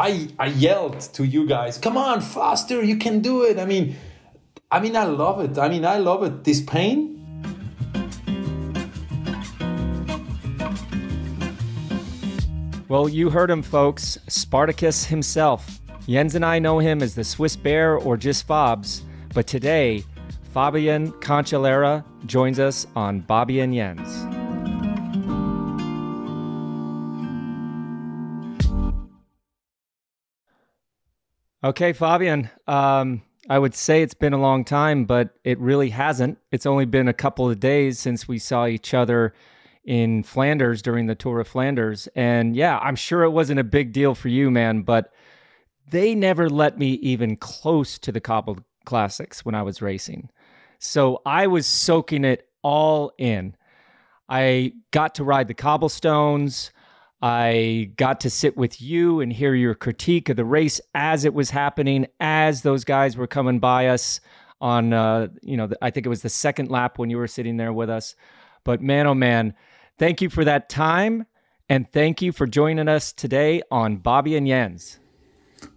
I I yelled to you guys, "Come on, faster! You can do it!" I mean, I mean, I love it. I mean, I love it. This pain. Well, you heard him, folks. Spartacus himself. Jens and I know him as the Swiss Bear or just Fabs, but today, Fabian Cancellara joins us on Bobby and Jens. Okay, Fabian. Um, I would say it's been a long time, but it really hasn't. It's only been a couple of days since we saw each other in Flanders during the Tour of Flanders. And yeah, I'm sure it wasn't a big deal for you, man, but they never let me even close to the cobbled classics when I was racing. So I was soaking it all in. I got to ride the cobblestones. I got to sit with you and hear your critique of the race as it was happening, as those guys were coming by us on, uh, you know, I think it was the second lap when you were sitting there with us. But man, oh man, thank you for that time. And thank you for joining us today on Bobby and Jens.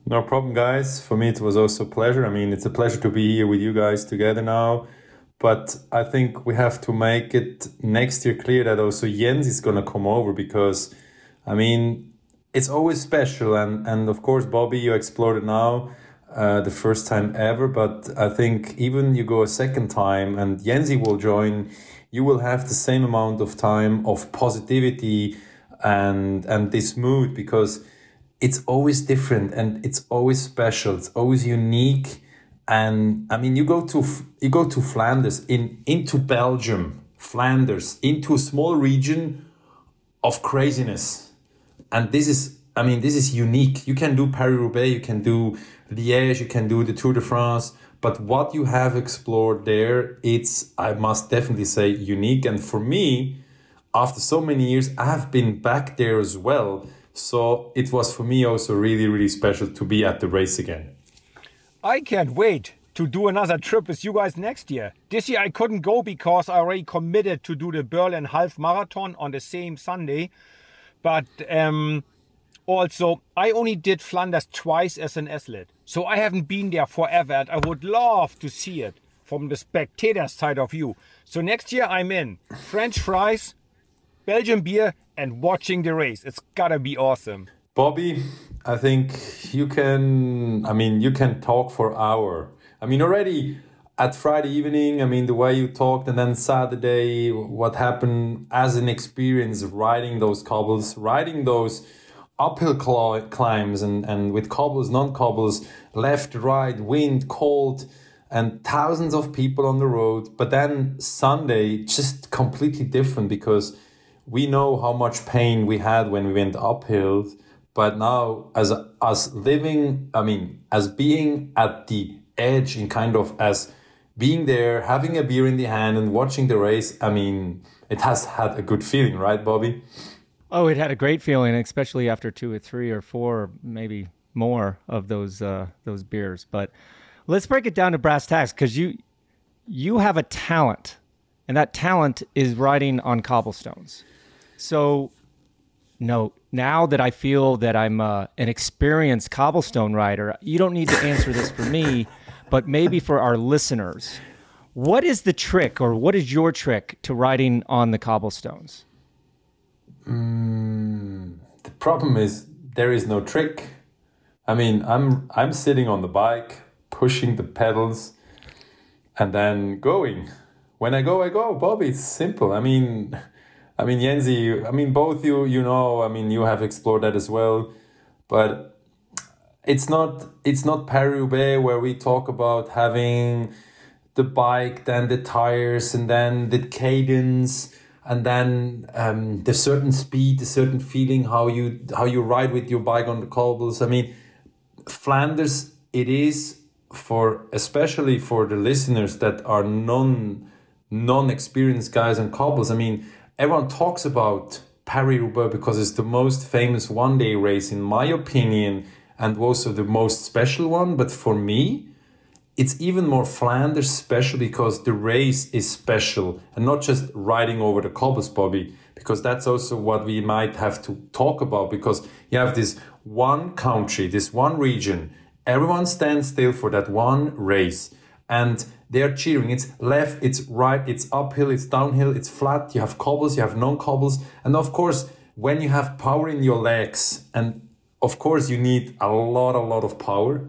No problem, guys. For me, it was also a pleasure. I mean, it's a pleasure to be here with you guys together now. But I think we have to make it next year clear that also Jens is going to come over because I mean, it's always special, and and of course, Bobby, you explored it now. Uh, the first time ever, but I think even you go a second time and Yenzi will join, you will have the same amount of time of positivity and and this mood because it's always different and it's always special. It's always unique. And I mean, you go to you go to Flanders in into Belgium, Flanders into a small region of craziness and this is I mean this is unique. You can do Paris Roubaix, you can do Liège, you can do the Tour de France, but what you have explored there, it's I must definitely say unique. And for me, after so many years, I have been back there as well. So it was for me also really really special to be at the race again. I can't wait to do another trip with you guys next year. This year I couldn't go because I already committed to do the Berlin half marathon on the same Sunday. But um, also, I only did Flanders twice as an athlete. So I haven't been there forever and I would love to see it from the spectator side of you. So next year I'm in. French fries, Belgian beer, and watching the race. It's gotta be awesome. Bobby, I think you can, I mean, you can talk for hour. I mean, already at Friday evening, I mean, the way you talked, and then Saturday, what happened as an experience riding those cobbles, riding those uphill climbs, and, and with cobbles, non cobbles, left, right, wind, cold, and thousands of people on the road. But then Sunday, just completely different because we know how much pain we had when we went uphill. But now, as us living, I mean, as being at the edge in kind of as being there, having a beer in the hand, and watching the race, I mean, it has had a good feeling, right, Bobby? Oh, it had a great feeling, especially after two or three or four, maybe more of those uh, those beers. But let's break it down to brass tacks because you you have a talent, and that talent is riding on cobblestones. So, no, now that I feel that I'm uh, an experienced cobblestone rider, you don't need to answer this for me but maybe for our listeners, what is the trick or what is your trick to riding on the cobblestones? Mm, the problem is there is no trick. I mean, I'm I'm sitting on the bike, pushing the pedals, and then going. When I go, I go. Bobby, it's simple. I mean, I mean, Yenzi, I mean, both you, you know, I mean, you have explored that as well. But it's not it's not Paris Roubaix where we talk about having the bike, then the tires, and then the cadence, and then um, the certain speed, the certain feeling how you how you ride with your bike on the cobbles. I mean, Flanders it is for especially for the listeners that are non non experienced guys on cobbles. I mean, everyone talks about Paris Roubaix because it's the most famous one day race, in my opinion and also the most special one. But for me, it's even more Flanders special because the race is special and not just riding over the cobbles, Bobby, because that's also what we might have to talk about because you have this one country, this one region. Everyone stands still for that one race and they're cheering. It's left, it's right, it's uphill, it's downhill, it's flat. You have cobbles, you have non cobbles. And of course, when you have power in your legs, and of course, you need a lot, a lot of power.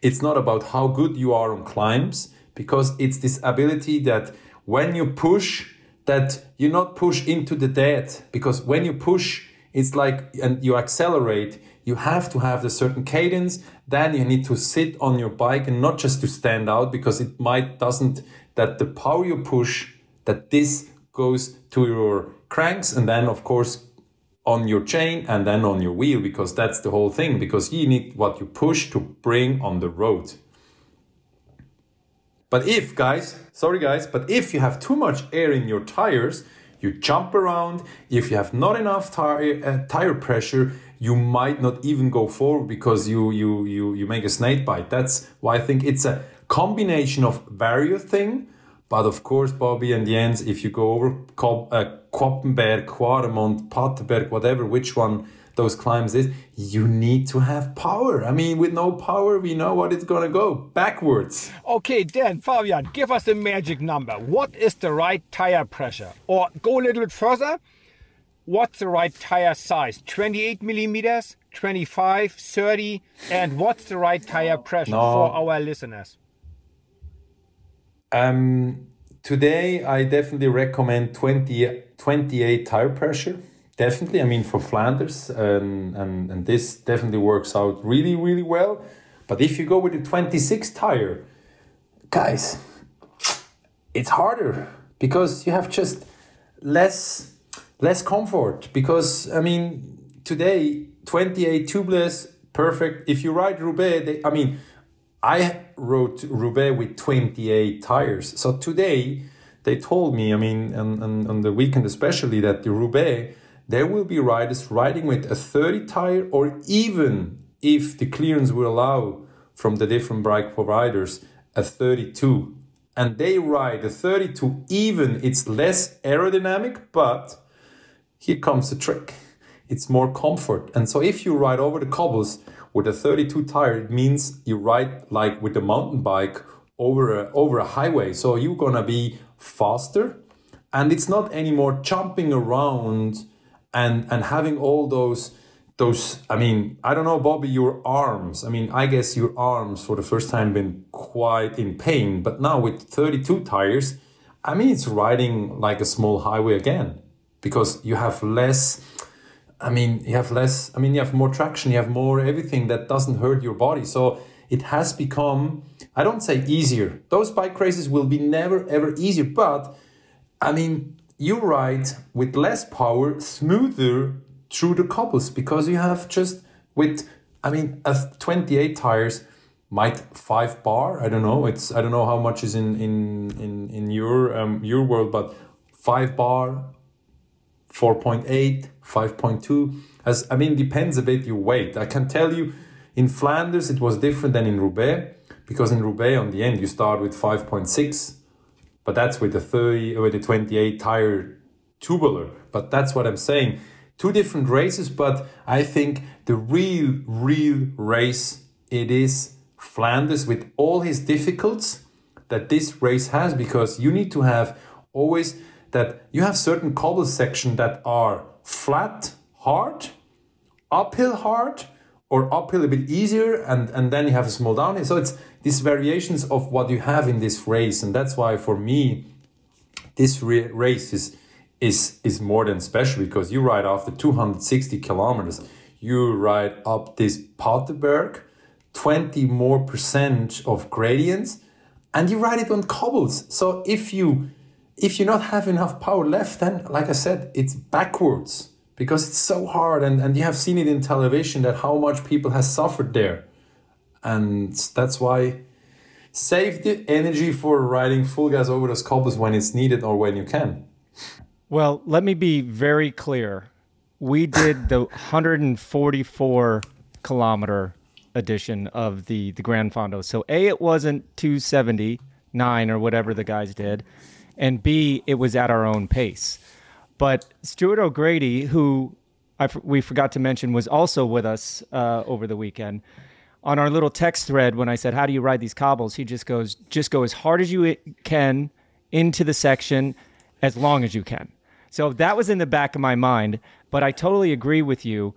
It's not about how good you are on climbs because it's this ability that when you push, that you not push into the dead because when you push, it's like and you accelerate you have to have a certain cadence then you need to sit on your bike and not just to stand out because it might doesn't that the power you push that this goes to your cranks and then of course on your chain and then on your wheel because that's the whole thing because you need what you push to bring on the road but if guys sorry guys but if you have too much air in your tires you jump around if you have not enough tire, uh, tire pressure you might not even go forward because you you you you make a snake bite. That's why I think it's a combination of various things. But of course, Bobby and Jens, if you go over Kop, uh, Koppenberg, Quaremont, Paterberg, whatever, which one those climbs is, you need to have power. I mean, with no power, we know what it's gonna go backwards. Okay, then Fabian, give us a magic number. What is the right tire pressure? Or go a little bit further what's the right tire size 28 millimeters 25 30 and what's the right tire pressure no. for our listeners um today i definitely recommend 20 28 tire pressure definitely i mean for flanders and, and and this definitely works out really really well but if you go with a 26 tire guys it's harder because you have just less less comfort because I mean today 28 tubeless perfect. If you ride Roubaix, they, I mean I rode Roubaix with 28 tires. So today they told me, I mean, on, on, on the weekend especially, that the Roubaix there will be riders riding with a 30 tire or even if the clearance will allow from the different bike providers a 32 and they ride a 32 even it's less aerodynamic but here comes the trick. It's more comfort. And so if you ride over the cobbles with a 32 tire, it means you ride like with a mountain bike over a, over a highway. So you're gonna be faster. And it's not anymore jumping around and and having all those those i mean i don't know bobby your arms. I mean i guess your arms for the first time been quite in pain. But now with 32 tires i mean it's riding like a small highway again because you have less I mean, you have less, I mean, you have more traction, you have more everything that doesn't hurt your body. So it has become, I don't say easier. Those bike races will be never ever easier. But I mean, you ride with less power, smoother through the cobbles because you have just with, I mean, a 28 tires might five bar. I don't know. It's, I don't know how much is in, in, in, in your, um, your world, but five bar 4.8, 5.2. As I mean, depends a bit your weight. I can tell you, in Flanders it was different than in Roubaix because in Roubaix on the end you start with 5.6, but that's with the 30 with the 28 tire tubular. But that's what I'm saying. Two different races, but I think the real, real race it is Flanders with all his difficulties that this race has because you need to have always that you have certain cobble sections that are flat, hard, uphill hard, or uphill a bit easier, and, and then you have a small downhill. So it's these variations of what you have in this race, and that's why for me, this re- race is is is more than special because you ride after 260 kilometers, you ride up this Paterberg, 20 more percent of gradients, and you ride it on cobbles. So if you if you not have enough power left, then, like I said, it's backwards because it's so hard. And, and you have seen it in television that how much people has suffered there. And that's why save the energy for riding full gas over those cobbles when it's needed or when you can. Well, let me be very clear. We did the 144 kilometer edition of the the Gran Fondo. So A, it wasn't 279 or whatever the guys did and B, it was at our own pace. But Stuart O'Grady, who we forgot to mention, was also with us uh, over the weekend. On our little text thread, when I said, How do you ride these cobbles? He just goes, Just go as hard as you can into the section as long as you can. So that was in the back of my mind. But I totally agree with you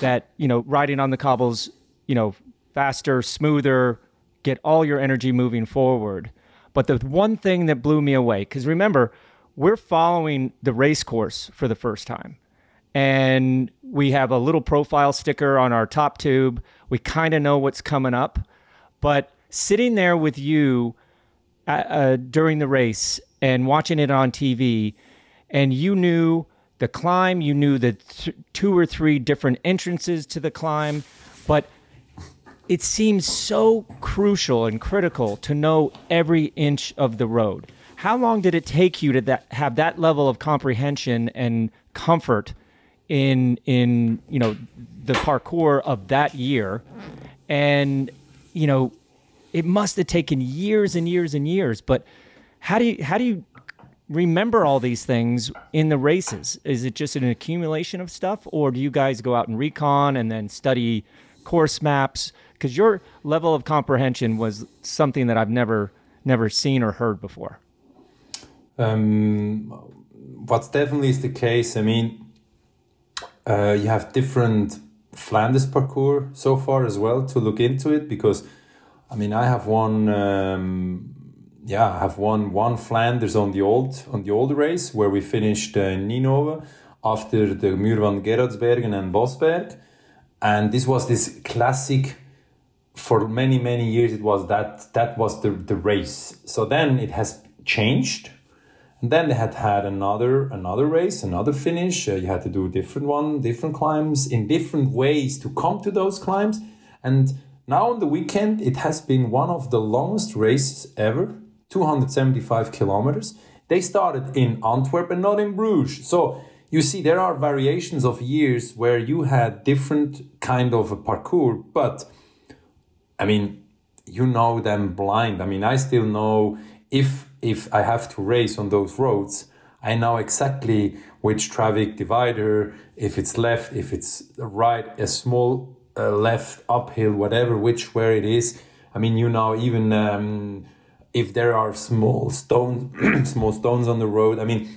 that, you know, riding on the cobbles, you know, faster, smoother, get all your energy moving forward. But the one thing that blew me away, because remember, we're following the race course for the first time. And we have a little profile sticker on our top tube. We kind of know what's coming up. But sitting there with you uh, uh, during the race and watching it on TV, and you knew the climb, you knew the th- two or three different entrances to the climb, but it seems so crucial and critical to know every inch of the road. How long did it take you to that, have that level of comprehension and comfort in in you know the parcours of that year? And you know, it must have taken years and years and years. But how do you how do you remember all these things in the races? Is it just an accumulation of stuff, or do you guys go out and recon and then study course maps? Because your level of comprehension was something that I've never never seen or heard before. Um, what's definitely is the case. I mean, uh, you have different Flanders parcours so far as well to look into it because, I mean, I have one. Um, yeah, I have won one Flanders on the old on the old race where we finished uh, in Ninove after the Muur van Geraardsbergen and Bosberg, and this was this classic for many many years it was that that was the, the race. So then it has changed. And then they had had another another race another finish. Uh, you had to do a different one different climbs in different ways to come to those climbs. And now on the weekend it has been one of the longest races ever 275 kilometers. They started in antwerp and not in bruges. So you see there are variations of years where you had different kind of a parcours but I mean, you know them blind. I mean, I still know if if I have to race on those roads, I know exactly which traffic divider, if it's left, if it's right, a small uh, left, uphill, whatever, which where it is. I mean, you know, even um, if there are small stones, small stones on the road. I mean,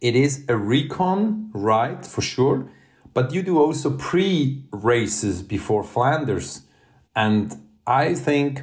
it is a recon ride for sure, but you do also pre races before Flanders and I think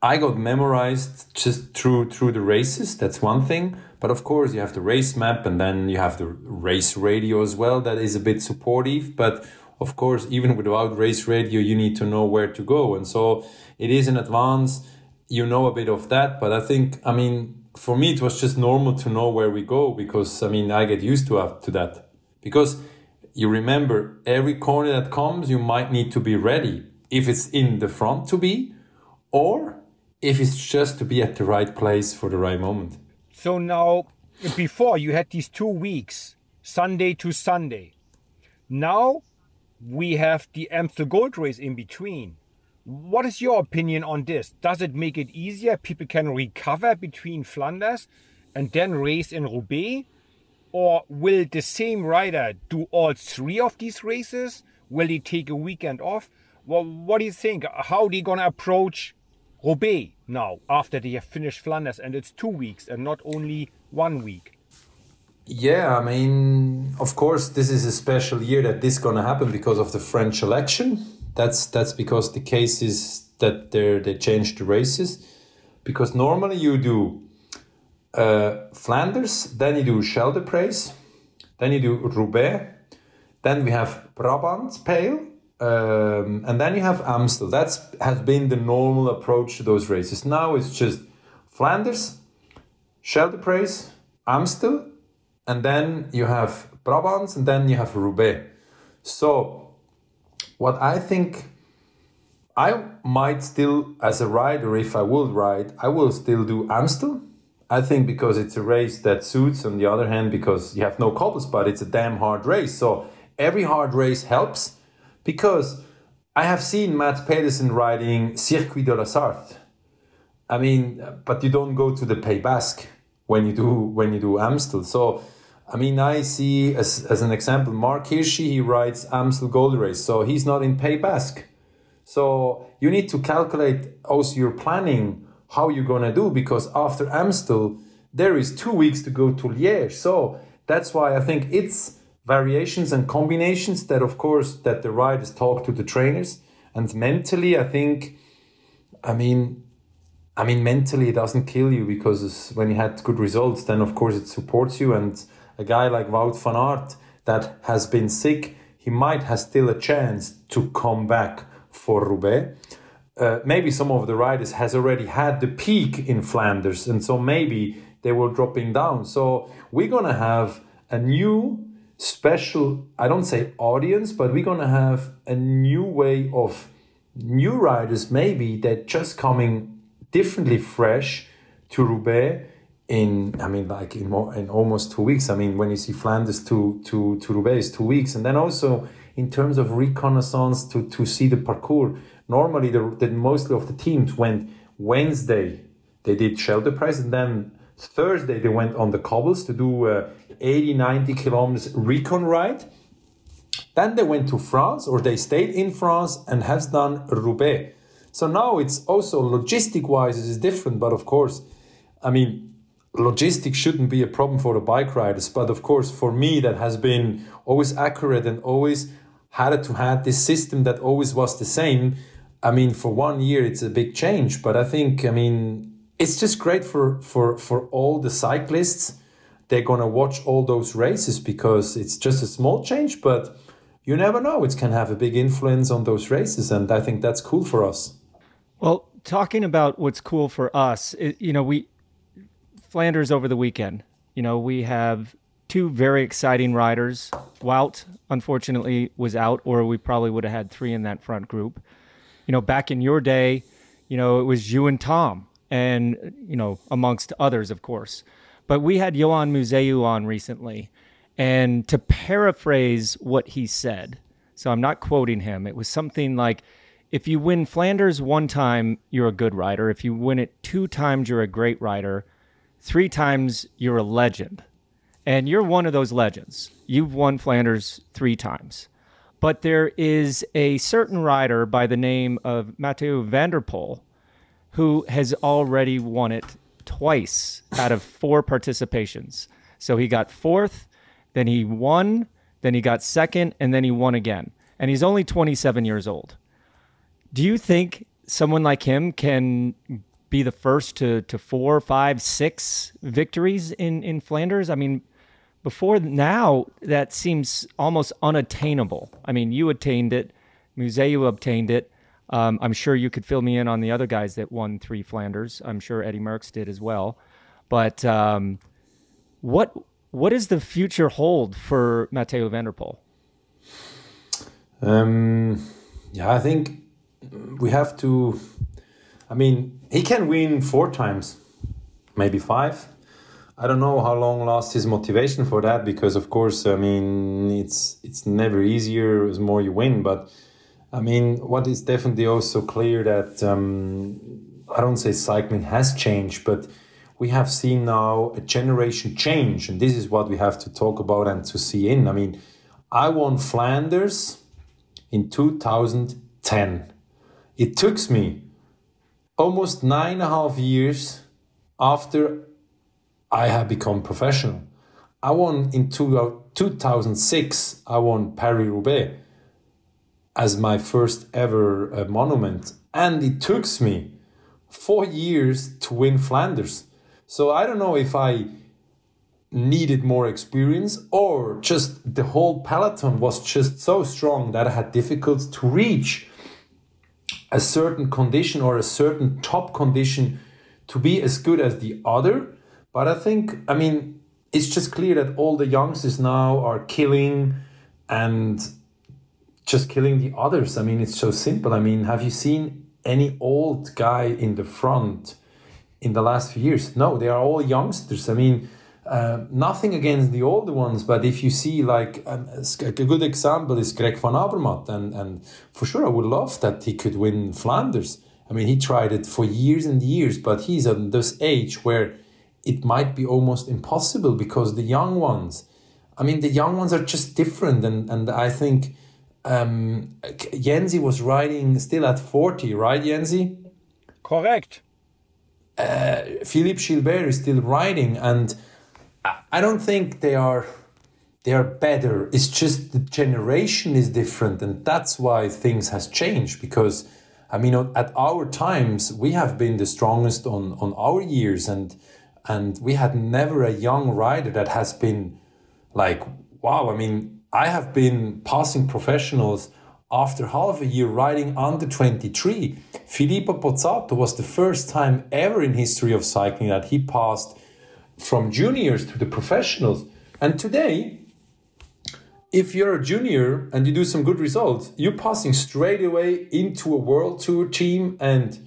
I got memorized just through through the races. That's one thing. But of course, you have the race map, and then you have the race radio as well. That is a bit supportive. But of course, even without race radio, you need to know where to go. And so it is in advance. You know a bit of that. But I think, I mean, for me, it was just normal to know where we go because I mean, I get used to to that because you remember every corner that comes, you might need to be ready if it's in the front to be, or if it's just to be at the right place for the right moment. So now, before you had these two weeks, Sunday to Sunday. Now we have the Amstel Gold Race in between. What is your opinion on this? Does it make it easier? People can recover between Flanders and then race in Roubaix? Or will the same rider do all three of these races? Will he take a weekend off? Well, what do you think? How are they going to approach Roubaix now after they have finished Flanders and it's two weeks and not only one week? Yeah, I mean, of course, this is a special year that this is going to happen because of the French election. That's that's because the case is that they they changed the races. Because normally you do uh, Flanders, then you do Scheldeprijs, then you do Roubaix, then we have Brabant Pijl, um, and then you have Amstel. That's has been the normal approach to those races. Now it's just Flanders, Scheldeprijs, Amstel, and then you have Brabants, and then you have Roubaix. So, what I think I might still, as a rider, if I would ride, I will still do Amstel. I think because it's a race that suits. On the other hand, because you have no cobbles, but it's a damn hard race. So every hard race helps because I have seen Mads Pedersen riding Circuit de la Sarthe. I mean, but you don't go to the Pays Basque when you do when you do Amstel. So I mean, I see as, as an example, Marc Hirschi, he rides Amstel Gold Race, so he's not in Pays Basque. So you need to calculate also your planning how you're gonna do because after Amstel there is two weeks to go to Liège. So that's why I think it's variations and combinations that of course that the riders talk to the trainers and mentally I think I mean I mean mentally it doesn't kill you because when you had good results then of course it supports you and a guy like Wout van Aert that has been sick he might have still a chance to come back for Roubaix. Uh, maybe some of the riders has already had the peak in Flanders, and so maybe they were dropping down. So we're gonna have a new special, I don't say audience, but we're gonna have a new way of new riders maybe that just coming differently fresh to Roubaix in I mean like in more in almost two weeks. I mean when you see Flanders to to to Roubaix two weeks, and then also in terms of reconnaissance to, to see the parcours. Normally, the, the mostly of the teams went Wednesday, they did Scheldeprijs, and then Thursday they went on the cobbles to do uh, 80, 90 kilometers recon ride. Then they went to France, or they stayed in France and has done Roubaix. So now it's also logistic wise, it is different, but of course, I mean, logistics shouldn't be a problem for the bike riders. But of course, for me, that has been always accurate and always had to have this system that always was the same. I mean, for one year, it's a big change, but I think, I mean, it's just great for for for all the cyclists. They're gonna watch all those races because it's just a small change, but you never know. It can have a big influence on those races, and I think that's cool for us. Well, talking about what's cool for us, it, you know, we Flanders over the weekend. You know, we have two very exciting riders. Wout, unfortunately, was out, or we probably would have had three in that front group. You know, back in your day, you know, it was you and Tom, and, you know, amongst others, of course. But we had Johan Museeuw on recently. And to paraphrase what he said, so I'm not quoting him, it was something like, if you win Flanders one time, you're a good rider. If you win it two times, you're a great rider. Three times, you're a legend. And you're one of those legends. You've won Flanders three times. But there is a certain rider by the name of Mathieu van der Poel who has already won it twice out of four participations. So he got fourth, then he won, then he got second, and then he won again. And he's only 27 years old. Do you think someone like him can be the first to, to four, five, six victories in, in Flanders? I mean, before now, that seems almost unattainable. I mean, you attained it, Museeuw obtained it. Um, I'm sure you could fill me in on the other guys that won three Flanders. I'm sure Eddy Merckx did as well. But um, what what does the future hold for Mathieu van der Poel? Um, yeah, I think we have to. I mean, he can win four times, maybe five. I don't know how long lasts his motivation for that because, of course, I mean it's it's never easier the more you win. But I mean, what is definitely also clear that um, I don't say cycling has changed, but we have seen now a generation change, and this is what we have to talk about and to see in. I mean, I won Flanders in 2010. It took me almost nine and a half years after I had become professional. I won in two, 2006, I won Paris Roubaix as my first ever uh, monument. And it took me four years to win Flanders. So I don't know if I needed more experience or just the whole peloton was just so strong that I had difficulty to reach a certain condition or a certain top condition to be as good as the other but I think, I mean, it's just clear that all the youngsters now are killing and just killing the others. I mean, it's so simple. I mean, have you seen any old guy in the front in the last few years? No, they are all youngsters. I mean, uh, nothing against the older ones, but if you see like um, a good example is Greg van Avermaet, and and for sure I would love that he could win Flanders. I mean, he tried it for years and years, but he's at this age where it might be almost impossible because the young ones I mean, the young ones are just different, and and I think um, Yenzi was riding still at forty, right, Yenzi? Correct. Uh, Philippe Gilbert is still riding, and I don't think they are they are better. It's just the generation is different, and that's why things has changed. Because I mean, at our times, we have been the strongest on on our years, and and we had never a young rider that has been like wow. I mean, I have been passing professionals after half a year riding under 23. Filippo Pozzato was the first time ever in history of cycling that he passed from juniors to the professionals. And today, if you're a junior and you do some good results, you're passing straight away into a world tour team and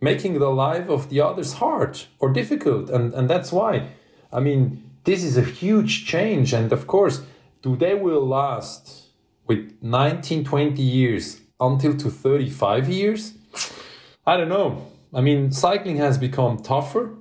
making the life of the others hard or difficult. And, and that's why, I mean, this is a huge change. And of course, do they will last with 19, 20 years until to 35 years? I don't know. I mean, cycling has become tougher,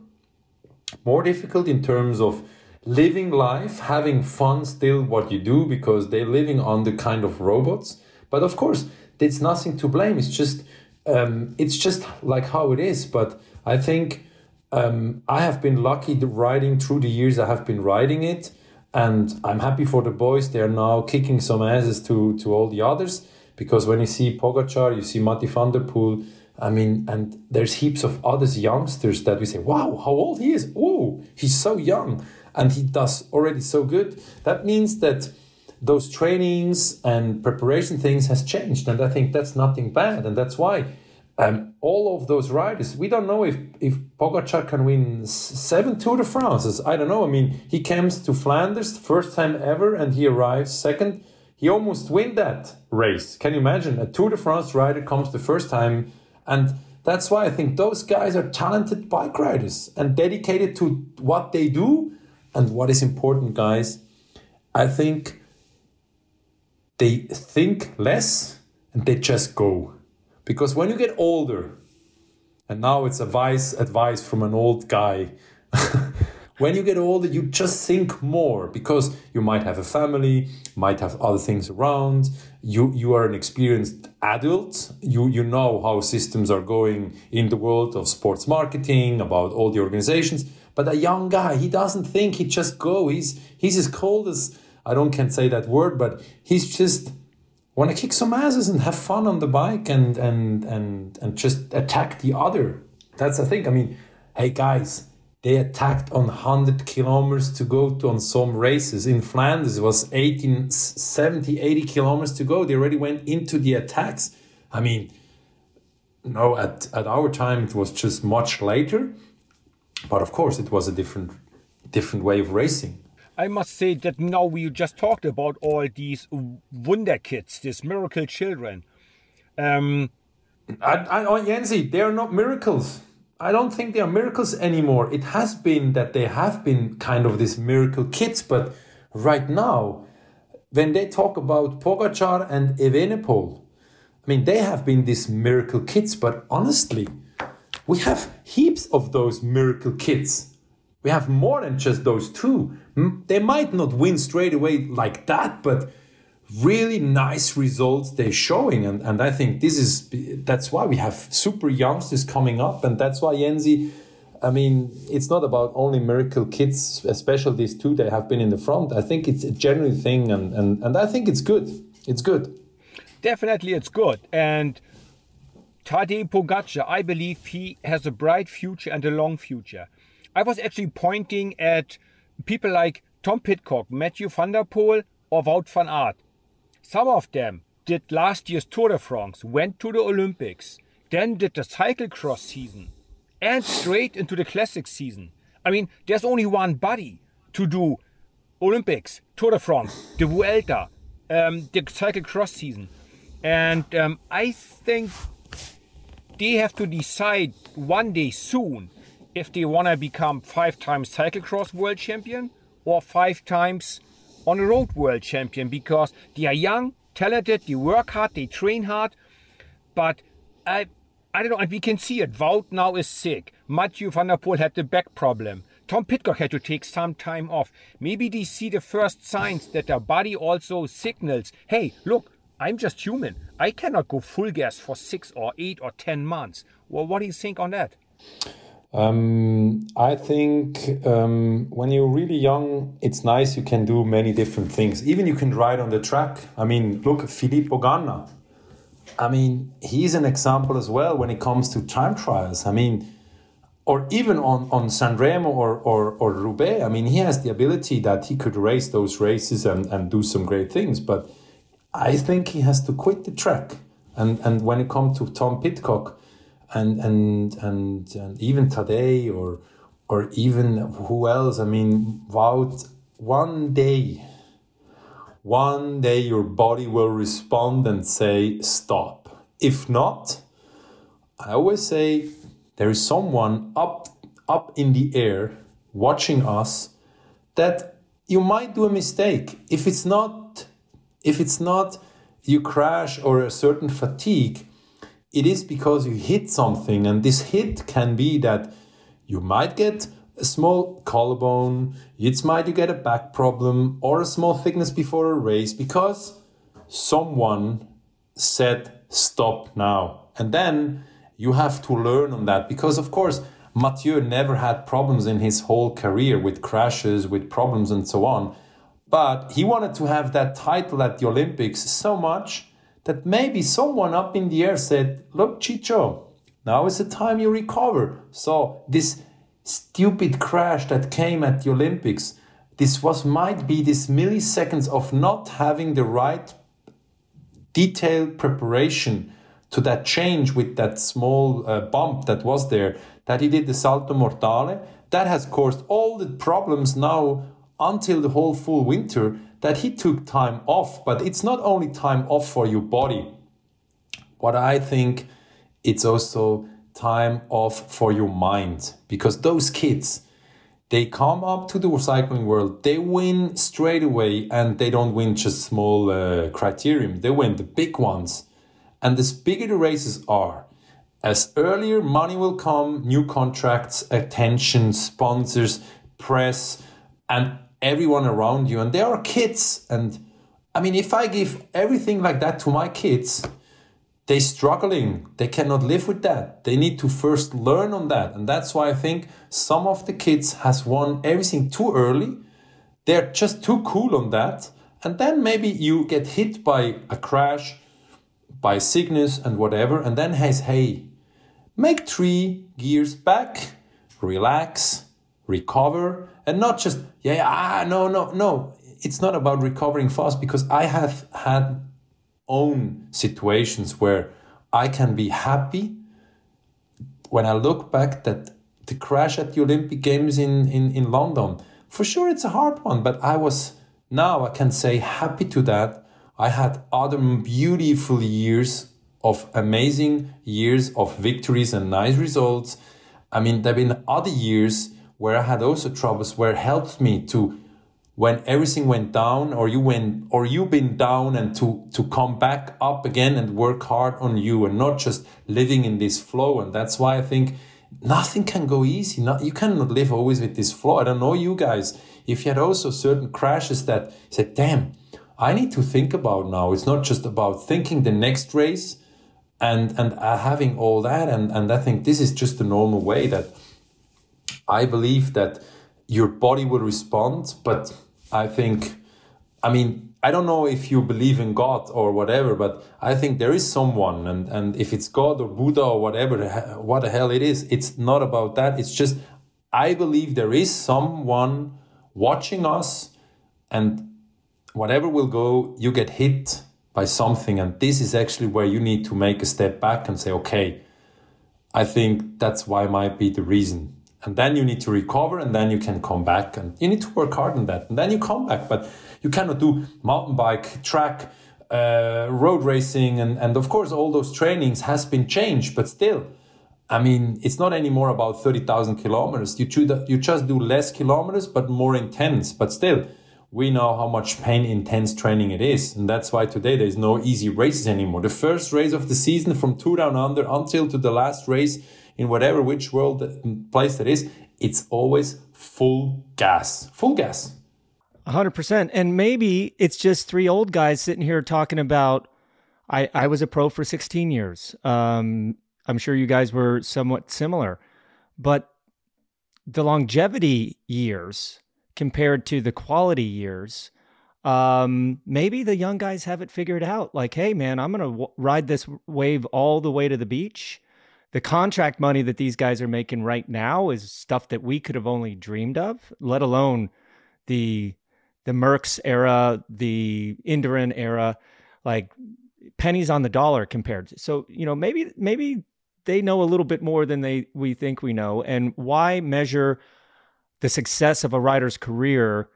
more difficult in terms of living life, having fun still what you do because they're living on the kind of robots. But of course, it's nothing to blame. It's just um, it's just like how it is. But I think um, I have been lucky riding through the years I have been riding it, and I'm happy for the boys. They are now kicking some asses to to all the others because when you see Pogacar, you see Matti van der Poel. I mean, and there's heaps of others youngsters that we say, "Wow, how old he is! Oh, he's so young." and he does already so good, that means that those trainings and preparation things has changed, and I think that's nothing bad, and that's why um, all of those riders, we don't know if if Pogacar can win seven Tour de France's. I don't know. I mean, he comes to Flanders first time ever, and he arrives second. He almost win that race. Can you imagine? A Tour de France rider comes the first time, and that's why I think those guys are talented bike riders and dedicated to what they do and what is important, guys, I think they think less and they just go. Because when you get older, and now it's advice advice from an old guy. when you get older, you just think more because you might have a family, might have other things around. You you are an experienced adult. You you know how systems are going in the world of sports marketing, about all the organizations but a young guy, he doesn't think he just go. He's he's as cold as I don't can't say that word, but he's just want to kick some asses and have fun on the bike and and and and just attack the other. That's the thing. I mean, hey guys, they attacked on 100 kilometers to go to on some races in Flanders. It was 18, 70, 80 kilometers to go. They already went into the attacks. I mean, no, at, at our time it was just much later. But of course, it was a different, different way of racing. I must say that now we just talked about all these wonder kids, these miracle children. Um, I, I, oh, Yenzi, they are not miracles. I don't think they are miracles anymore. It has been that they have been kind of these miracle kids, but right now, when they talk about Pogacar and Evenepoel, I mean, they have been these miracle kids, but honestly, we have heaps of those miracle kids. We have more than just those two. They might not win straight away like that, but really nice results they're showing. And, and I think this is that's why we have super youngsters coming up, and that's why Yenzi. I mean, it's not about only miracle kids, especially these two that have been in the front. I think it's a general thing, and, and, and I think it's good. It's good. Definitely, it's good. And Tadej Pogacar, I believe he has a bright future and a long future. I was actually pointing at people like Tom Pidcock, Matthew van der Poel, or Wout van Aert. Some of them did last year's Tour de France, went to the Olympics, then did the cyclocross season, and straight into the classic season. I mean, there's only one body to do Olympics, Tour de France, the Vuelta, um, the cyclocross season. And um, I think they have to decide one day soon if they want to become five times cyclocross world champion or five times on the road world champion because they are young, talented, they work hard, they train hard. But I, I don't know, and we can see it. Wout now is sick. Matthew van der Poel had the back problem. Tom Pidcock had to take some time off. Maybe they see the first signs that their body also signals, hey, look, I'm just human. I cannot go full gas for six or eight or ten months. Well, what do you think on that? Um, I think um, when you're really young, it's nice you can do many different things. Even you can ride on the track. I mean, look, Filippo Ganna. I mean, he's an example as well when it comes to time trials. I mean, or even on, on Sanremo or, or, or Roubaix, I mean, he has the ability that he could race those races and, and do some great things. But I think he has to quit the track. And, and when it comes to Tom Pidcock, and and and, and even today or or even who else? I mean Wout one day one day your body will respond and say stop. If not i always say there is someone up up in the air watching us that you might do a mistake. If it's not if it's not you crash or a certain fatigue it is because you hit something, and this hit can be that you might get a small collarbone, it might you get a back problem or a small thickness before a race because someone said stop now. And then you have to learn on that because of course Mathieu never had problems in his whole career with crashes, with problems and so on. But he wanted to have that title at the Olympics so much that maybe someone up in the air said, Look, Ciccio, now is the time you recover. So this stupid crash that came at the Olympics, this was might be this milliseconds of not having the right detailed preparation to that change with that small uh, bump that was there that he did the salto mortale that has caused all the problems now until the whole full winter that he took time off, but it's not only time off for your body. What I think it's also time off for your mind because those kids they come up to the cycling world they win straight away and they don't win just small uh, criterium they win the big ones and the bigger the races are as earlier money will come new contracts attention sponsors press and everyone around you and they are kids. And i mean if i give everything like that to my kids they're struggling. They cannot live with that. They need to first learn on that. And that's why i think some of the kids has won everything too early. They're just too cool on that. And then maybe you get hit by a crash by sickness and whatever and then has hey make three gears back relax recover and not just yeah ah no no no. It's not about recovering fast because i have had own situations where i can be happy when i look back that the crash at the olympic games in in, in london for sure it's a hard one but i was now i can say happy to that. I had other beautiful years of amazing years of victories and nice results. I mean there have been other years where I had also troubles where it helped me to when everything went down or you went or you've been down and to to come back up again and work hard on you and not just living in this flow. And that's why I think nothing can go easy. Not you cannot live always with this flow. I don't know you guys. If you had also certain crashes that said damn I need to think about now. It's not just about thinking the next race and and uh, having all that. And and I think this is just the normal way that I believe that your body will respond, but I think, I mean, I don't know if you believe in God or whatever, but I think there is someone, and, and if it's God or Buddha or whatever, what the hell it is, it's not about that. It's just, I believe there is someone watching us, and whatever will go, you get hit by something. And this is actually where you need to make a step back and say, okay, I think that's why might be the reason and then you need to recover and then you can come back and you need to work hard on that and then you come back but you cannot do mountain bike track uh, road racing and, and of course all those trainings has been changed but still i mean it's not anymore about 30000 kilometers. You, choose, you just do less kilometers but more intense but still we know how much pain intense training it is and that's why today there's no easy races anymore. The first race of the season from Tour Down Under until to the last race in whatever which world place that is, it's always full gas, full gas. 100%. And maybe it's just three old guys sitting here talking about I, I was a pro for 16 years. Um, I'm sure you guys were somewhat similar, but the longevity years compared to the quality years, um, maybe the young guys have it figured out. Like, hey, man, I'm going to w- ride this wave all the way to the beach. The contract money that these guys are making right now is stuff that we could have only dreamed of, let alone the the Merckx era, the Indurain era. Like pennies on the dollar compared to, so you know maybe maybe they know a little bit more than they we think we know and why measure the success of a rider's career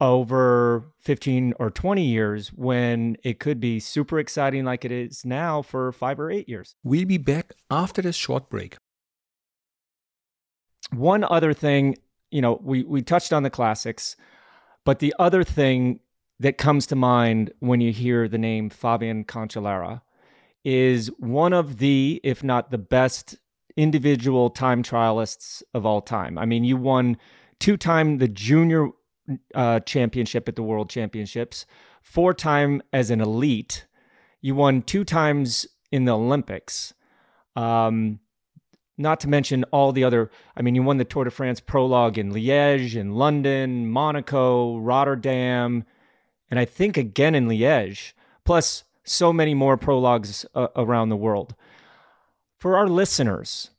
over 15 or 20 years when it could be super exciting like it is now for 5 or 8 years. We'll be back after this short break. One other thing, you know, we we touched on the classics, but the other thing that comes to mind when you hear the name Fabian Cancellara is one of the, if not the best individual time trialists of all time. I mean, you won two time the junior uh, championship at the World Championships, four time as an elite. You won two times in the Olympics. Um, not to mention all the other. I mean, you won the Tour de France prologue in Liège, in London, Monaco, Rotterdam, and I think again in Liège, plus so many more prologues uh, around the world. For our listeners,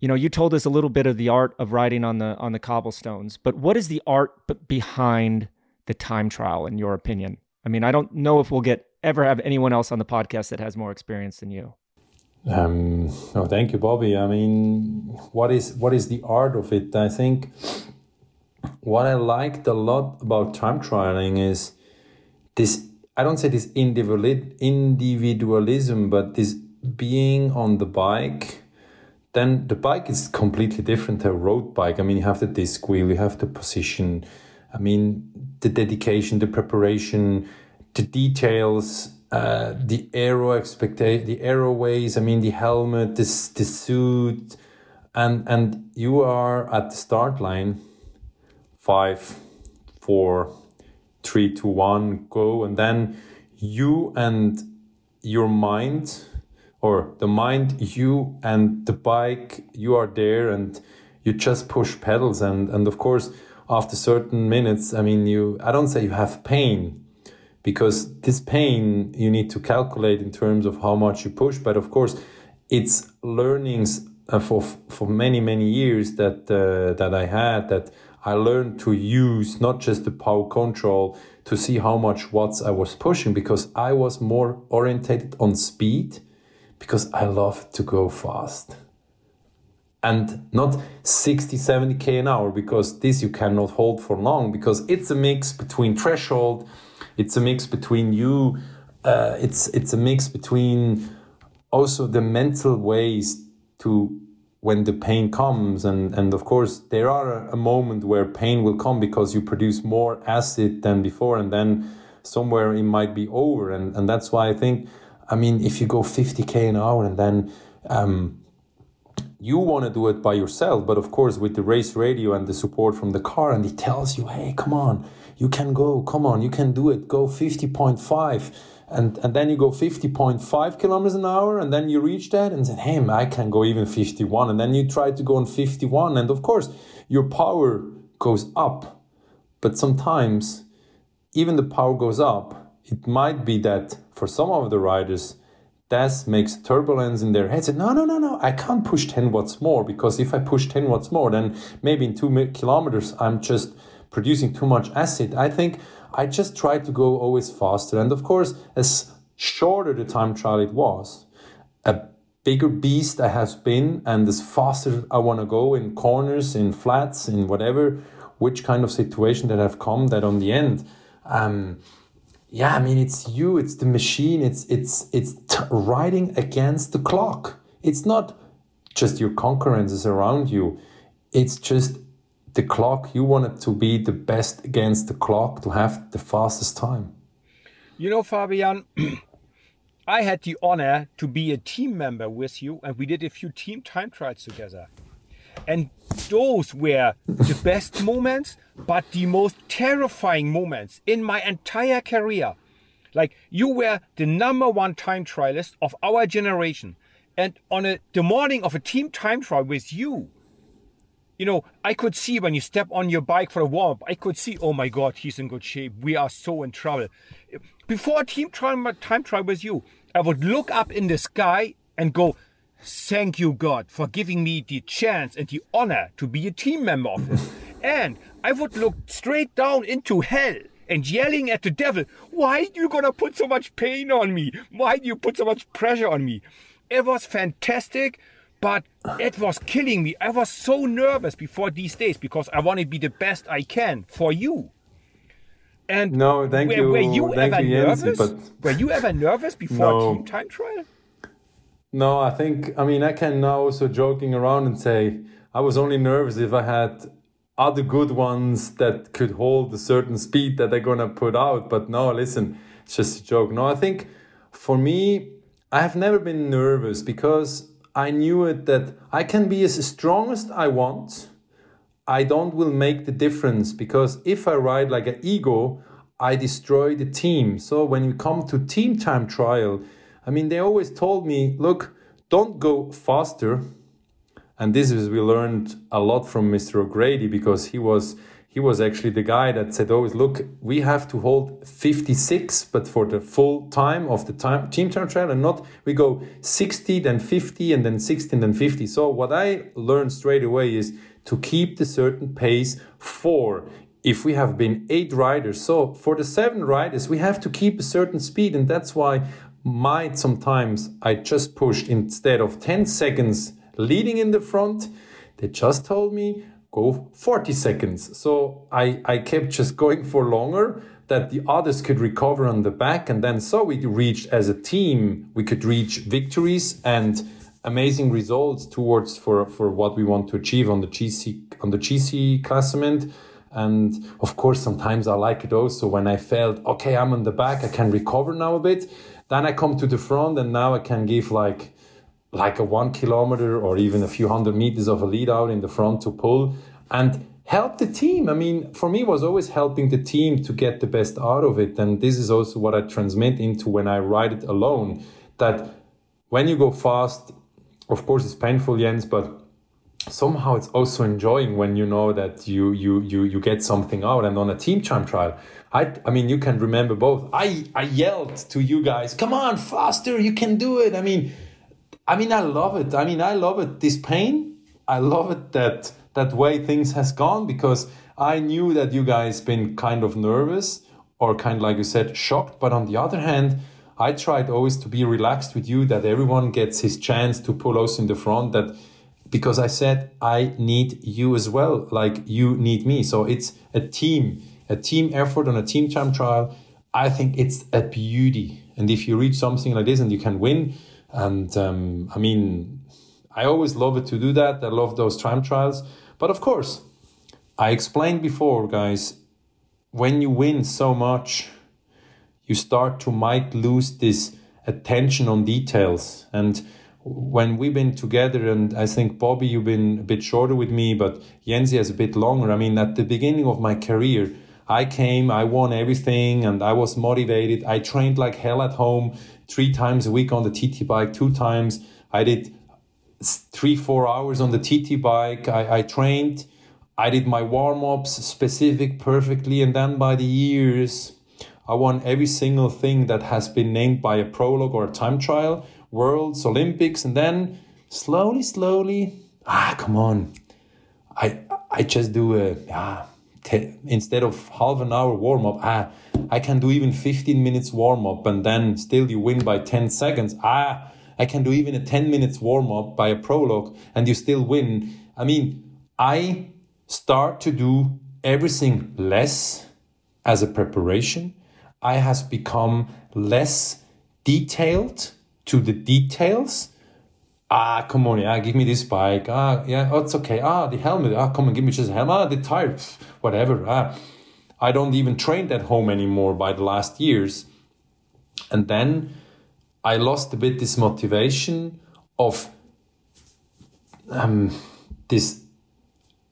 you know, you told us a little bit of the art of riding on the on the cobblestones, but what is the art behind the time trial in your opinion? I mean, I don't know if we'll get ever have anyone else on the podcast that has more experience than you. Um, no, thank you, Bobby. I mean, what is what is the art of it? I think what I liked a lot about time trialing is this I don't say this individual individualism, but this being on the bike, then the bike is completely different to a road bike. I mean, you have the disc wheel, you have the position, I mean, the dedication, the preparation, the details, uh, the aero expectation, the aero ways. I mean, the helmet, this the suit, and and you are at the start line, five, four, three, two, one, go, and then you and your mind, or the mind, you and the bike, you are there, and you just push pedals, and and of course, after certain minutes, I mean, you. I don't say you have pain, because this pain you need to calculate in terms of how much you push, but of course, it's learnings uh, for for many many years that uh, that I had that I learned to use not just the power control to see how much watts I was pushing because I was more orientated on speed because I love to go fast. And not 60, 70k an hour because this you cannot hold for long because it's a mix between threshold, it's a mix between you, uh, it's it's a mix between also the mental ways to when the pain comes and and of course there are a, moment where pain will come because you produce more acid than before and then somewhere it might be over and and that's why i think i mean if you go 50k an hour and then um, you want to do it by yourself but of course with the race radio and the support from the car and it tells you hey come on you can go come on you can do it go 50.5 and and then you go 50.5 kilometers an hour and then you reach that and say hey i can go even 51 and then you try to go on 51 and of course your power goes up. But sometimes even the power goes up it might be that for some of the riders that makes turbulence in their heads. No, no, no, no. I can't push 10 watts more because if I push 10 watts more, then maybe in two kilometers I'm just producing too much acid. I think I just try to go always faster. And of course, as shorter the time trial it was, a bigger beast I have been, and as faster I want to go in corners, in flats, in whatever, which kind of situation that I've come, that on the end, um, yeah, I mean, it's you, it's the machine, it's it's it's riding against the clock. It's not just your concurrences around you. It's just the clock. You want it to be the best against the clock to have the fastest time. You know, Fabian, I had the honor to be a team member with you, and we did a few team time trials together. And those were the best moments, but the most terrifying moments in my entire career. Like you were the number one time trialist of our generation. And on a, the morning of a team time trial with you, you know, I could see when you step on your bike for a warm up, I could see, oh my God, he's in good shape. We are so in trouble. Before a team trial, time trial with you, I would look up in the sky and go, thank you, God, for giving me the chance and the honor to be a team member of this. and I would look straight down into hell and yelling at the devil, why are you gonna put so much pain on me? Why do you put so much pressure on me? It was fantastic but it was killing me. I was so nervous before these days because I want to be the best I can for you. And no, thank were, you. Were you thank ever you, nervous? but were you ever nervous before no. team time trial? No, I think I mean I can now also joking around and say I was only nervous if I had other good ones that could hold a certain speed that they're gonna put out. But no, listen, it's just a joke. No, I think for me, I have never been nervous because I knew it that I can be as strong as I want. I don't will make the difference because if I ride like an ego, I destroy the team. So when you come to team time trial, I mean they always told me, look, don't go faster. And this is we learned a lot from Mr. O'Grady because he was he was actually the guy that said always look we have to hold 56 but for the full time of the time team time trial and not we go 60 then 50 and then 16 then 50 so what i learned straight away is to keep the certain pace for if we have been eight riders so for the seven riders we have to keep a certain speed and that's why might sometimes i just pushed instead of 10 seconds leading in the front they just told me go 40 seconds. So I, I kept just going for longer that the others could recover on the back. And then so we reached as a team, we could reach victories and amazing results towards for, for what we want to achieve on the GC on the GC classement. And of course, sometimes I like it also when I felt, okay, I'm on the back, I can recover now a bit. Then I come to the front and now I can give like like a one kilometer or even a few hundred meters of a lead out in the front to pull and help the team. I mean, for me, was always helping the team to get the best out of it. And this is also what I transmit into when I ride it alone. That when you go fast, of course, it's painful, Jens, but somehow it's also enjoying when you know that you you you you get something out. And on a team time trial, I I mean, you can remember both. I I yelled to you guys, "Come on, faster! You can do it!" I mean I mean, I love it. I mean, I love it. This pain, I love it that that way things has gone because I knew that you guys been kind of nervous or kind of like you said shocked. But on the other hand, I tried always to be relaxed with you that everyone gets his chance to pull us in the front. That because I said I need you as well, like you need me. So it's a team, a team effort on a team time trial. I think it's a beauty. And if you reach something like this and you can win, and um, I mean, I always love it to do that. I love those time trials. But of course, I explained before, guys, when you win so much, you start to might lose this attention on details. And when we've been together, and I think Bobby, you've been a bit shorter with me, but Jensi has a bit longer. I mean, at the beginning of my career, I came, I won everything, and I was motivated. I trained like hell at home three times a week on the TT bike, two times. I did three, four hours on the TT bike. I, I trained. I did my warm ups specific perfectly. And then by the years, I won every single thing that has been named by a prologue or a time trial, Worlds, Olympics. And then slowly, slowly, ah, come on. I, I just do a, ah, instead of half an hour warm up, ah, I can do even 15 minutes warm up and then still you win by 10 seconds. Ah, I can do even a 10 minutes warm up by a prologue and you still win. I mean, I start to do everything less as a preparation. I has become less detailed to the details ah, come on, yeah, give me this bike. Ah, yeah, oh, it's okay. Ah, the helmet. Ah, come on, give me just a helmet. Ah, the tire, whatever. Ah, I don't even train at home anymore by the last years. And then I lost a bit this motivation of um, this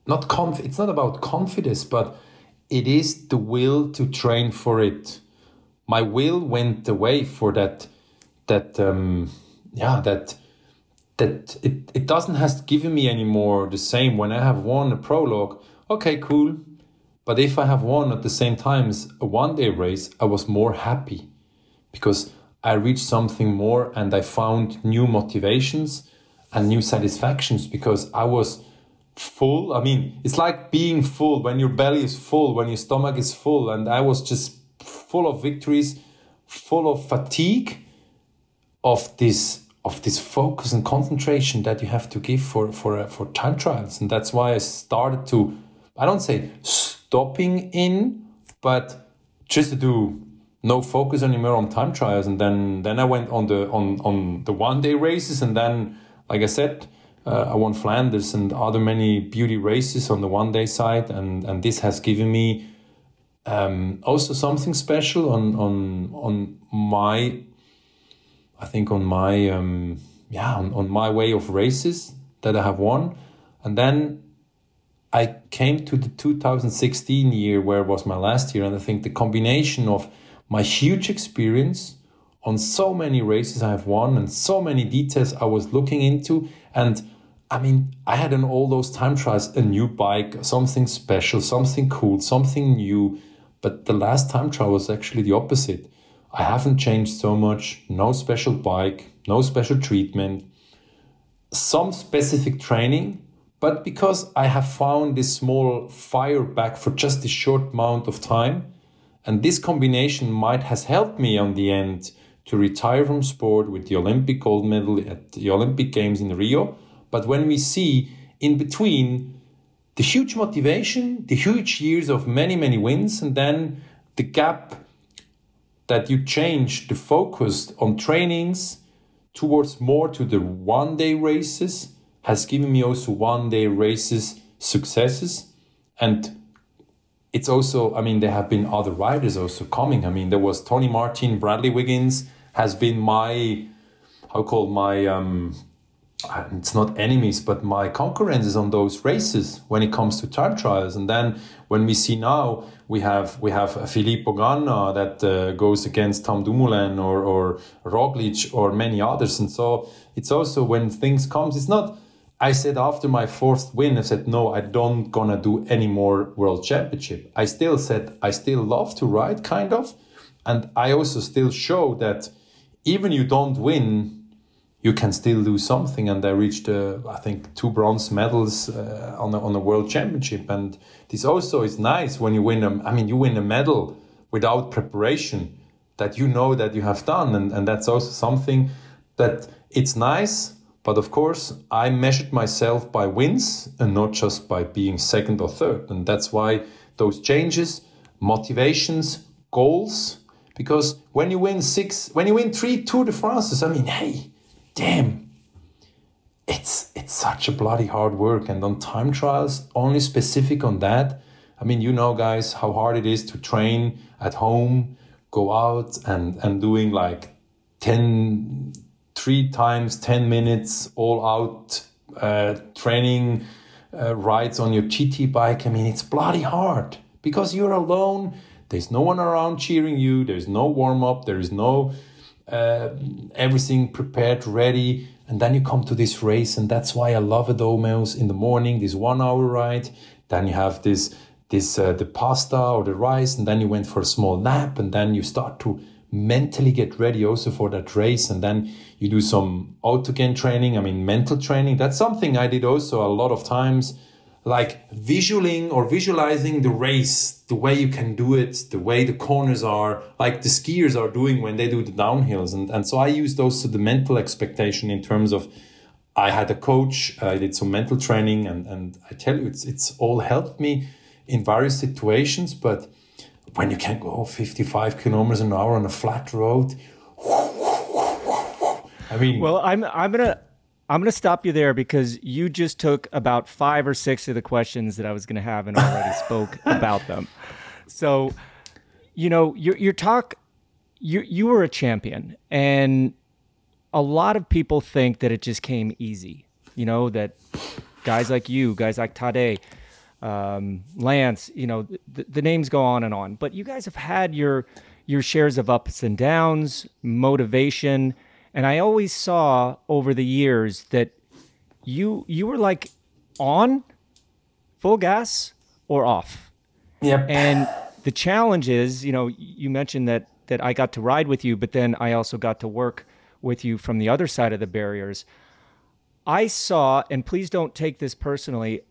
not conf it's not about confidence but it is the will to train for it my will went away for that that um yeah that that it, it doesn't has given me anymore the same. When i have won a prologue okay cool. But if i have won at the same time as a one day race i was more happy because i reached something more and i found new motivations and new satisfactions because i was full. I mean it's like being full when your belly is full when your stomach is full. And i was just full of victories full of fatigue of this of this focus and concentration that you have to give for for for time trials. And that's why i started to i don't say stopping in but just to do no focus anymore on time trials. And then then i went on the on on the one day races. And then like i said uh, i won flanders and other many beauty races on the one day side. And and this has given me um, also something special on on on my I think on my um, yeah on, on my way of races that I have won, and then I came to the 2016 year where was my last year, and I think the combination of my huge experience on so many races I have won and so many details I was looking into, and I mean I had in all those time trials a new bike, something special, something cool, something new. But the last time trial was actually the opposite. I haven't changed so much, no special bike, no special treatment, some specific training, but because I have found this small fire back for just a short amount of time, and this combination might has helped me on the end to retire from sport with the Olympic gold medal at the Olympic Games in Rio. But when we see in between the huge motivation, the huge years of many, many wins, and then the gap that you change the focus on trainings towards more to the one day races has given me also one day races successes. And it's also, I mean, there have been other riders also coming. I mean, there was Tony Martin, Bradley Wiggins has been my, how called my, um, it's not enemies, but my concurrences on those races when it comes to time trials. And then when we see now, we have we have Filippo Ganna that uh, goes against Tom Dumoulin or or Roglic or many others. And so it's also when things comes, it's not. I said after my fourth win, I said no, I don't gonna do any more world championship. I still said I still love to ride, kind of, and I also still show that even you don't win you can still do something. And I reached, uh, I think, two bronze medals uh, on a, on a world championship. And this also is nice when you win a, I mean, you win a medal without preparation that you know that you have done. And, and that's also something that it's nice. But of course, I measured myself by wins and not just by being second or third. And that's why those changes, motivations, goals, because when you win six, when you win three Tour de France, I mean, hey, damn, it's it's such a bloody hard work. And on time trials, only specific on that. I mean, you know, guys, how hard it is to train at home, go out and and doing like 10, three times 10 minutes all out uh, training uh, rides on your TT bike. I mean, it's bloody hard because you're alone. There's no one around cheering you. There's no warm up. There is no uh, everything prepared, ready, and then you come to this race, and that's why I love it almost in the morning. This one hour ride, then you have this this uh, the pasta or the rice, and then you went for a small nap, and then you start to mentally get ready also for that race, and then you do some autogen training. I mean, mental training. That's something I did also a lot of times like visualing or visualizing the race, the way you can do it, the way the corners are, like the skiers are doing when they do the downhills. And, and so I use those to the mental expectation in terms of I had a coach, I did some mental training, and, and I tell you, it's, it's all helped me in various situations. But when you can go 55 kilometers an hour on a flat road, I mean, well, I'm I'm gonna I'm going to stop you there because you just took about five or six of the questions that I was going to have and already spoke about them. So, you know, your your talk, you you were a champion, and a lot of people think that it just came easy. You know that guys like you, guys like Tadej, um, Lance. You know, the, the names go on and on. But you guys have had your your shares of ups and downs, motivation, and I always saw over the years that you you were like on full gas or off. Yep. And the challenge is, you know, you mentioned that that I got to ride with you, but then I also got to work with you from the other side of the barriers. I saw, and please don't take this personally,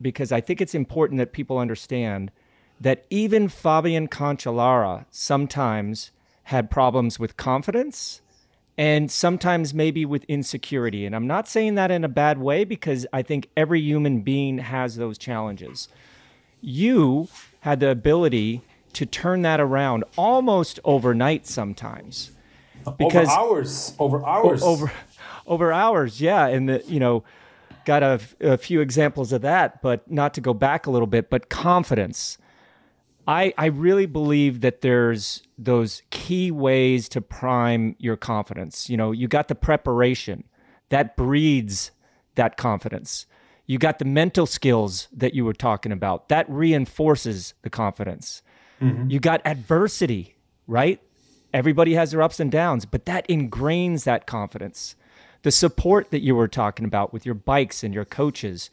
because I think it's important that people understand that even Fabian Cancellara sometimes had problems with confidence and sometimes maybe with insecurity. And I'm not saying that in a bad way because I think every human being has those challenges. You had the ability to turn that around almost overnight sometimes. Because over hours, over hours. Over over hours, yeah. And the, you know, got a, a few examples of that, but not to go back a little bit, but confidence. I, I really believe that there's those key ways to prime your confidence. You know, you got the preparation that breeds that confidence. You got the mental skills that you were talking about that reinforces the confidence. Mm-hmm. You got adversity, right? Everybody has their ups and downs, but that ingrains that confidence. The support that you were talking about with your bikes and your coaches,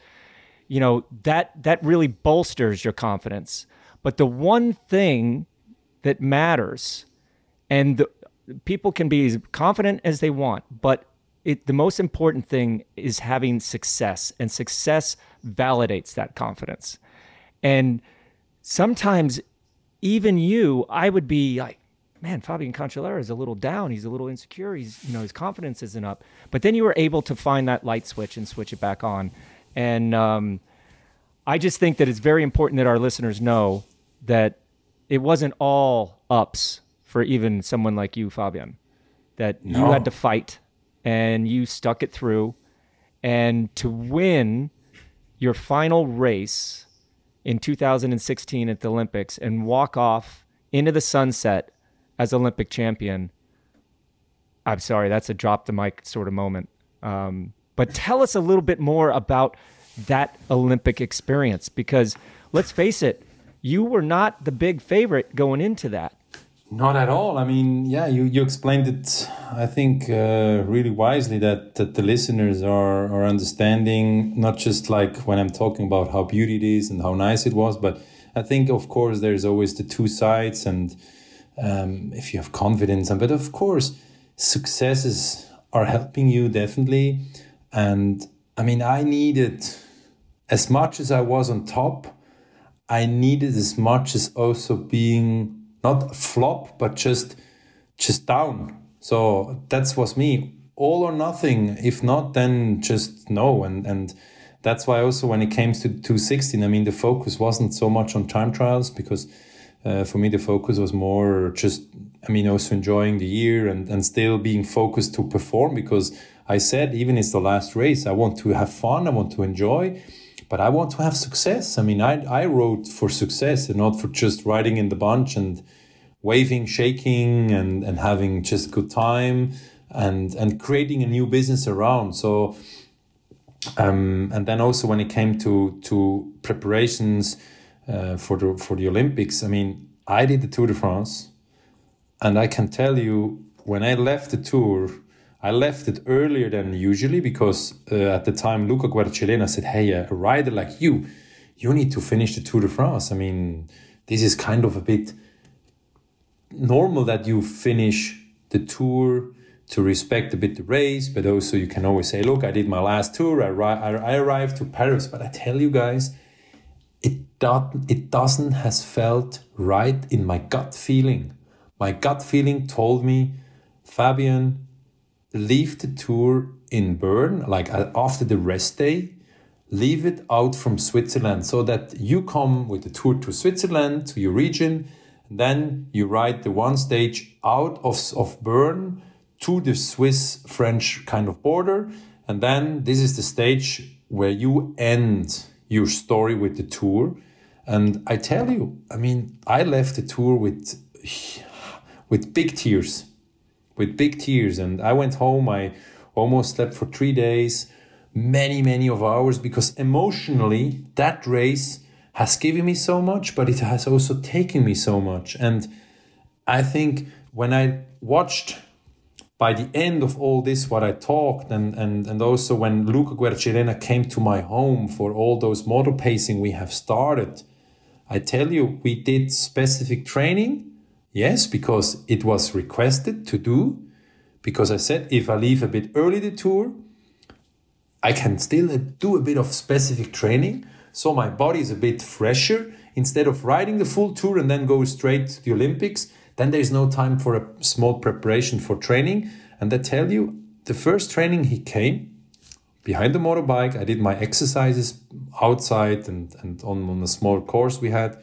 you know, that that really bolsters your confidence. But the one thing that matters, and the, people can be as confident as they want, but it, the most important thing is having success, and success validates that confidence. And sometimes, even you, I would be like, man, Fabian Cancellara is a little down. He's a little insecure. He's, you know, his confidence isn't up. But then you were able to find that light switch and switch it back on. And um, I just think that it's very important that our listeners know that it wasn't all ups for even someone like you, Fabian. That no. you had to fight and you stuck it through. And to win your final race in 2016 at the Olympics and walk off into the sunset as Olympic champion, I'm sorry, that's a drop the mic sort of moment. Um, but tell us a little bit more about that Olympic experience because let's face it, you were not the big favorite going into that. Not at all. I mean, yeah, you, you explained it, I think, uh, really wisely that, that the listeners are, are understanding, not just like when I'm talking about how beauty it is and how nice it was, but I think, of course, there's always the two sides. And um, if you have confidence, and but of course, successes are helping you definitely. And I mean, I needed, as much as I was on top, I needed as much as also being not flop, but just just down. So that's was me. All or nothing. If not, then just no. And and that's why also when it came to 216, I mean the focus wasn't so much on time trials because uh, for me the focus was more just I mean also enjoying the year and, and still being focused to perform because I said even it's the last race, I want to have fun, I want to enjoy but I want to have success. I mean, I, I wrote for success and not for just riding in the bunch and waving, shaking, and, and having just good time and, and creating a new business around. So, um, and then also when it came to, to preparations uh, for, the, for the Olympics, I mean, I did the Tour de France and I can tell you when I left the tour, I left it earlier than usually because uh, at the time Luca Guercilena said, "Hey, a rider like you, you need to finish the Tour de France. I mean, this is kind of a bit normal that you finish the tour to respect a bit the race, but also you can always say, look, I did my last tour. I, I arrived to Paris, but I tell you guys, it doesn't it doesn't has felt right in my gut feeling. My gut feeling told me, Fabian, leave the tour in Bern, like uh, after the rest day, leave it out from Switzerland so that you come with the tour to Switzerland, to your region, then you ride the one stage out of, of Bern to the Swiss French kind of border. And then this is the stage where you end your story with the tour. And I tell you, I mean, I left the tour with, with big tears with big tears. And I went home. I almost slept for three days, many, many of hours, because emotionally, that race has given me so much, but it has also taken me so much. And I think when I watched by the end of all this, what I talked, and, and, and also when Luca Guercilena came to my home for all those motor pacing we have started, I tell you, we did specific training. Yes, because it was requested to do. Because I said if I leave a bit early the tour, I can still do a bit of specific training. So my body is a bit fresher. Instead of riding the full tour and then go straight to the Olympics, then there's no time for a small preparation for training. And I tell you, the first training he came behind the motorbike. I did my exercises outside and, and on, on a small course we had.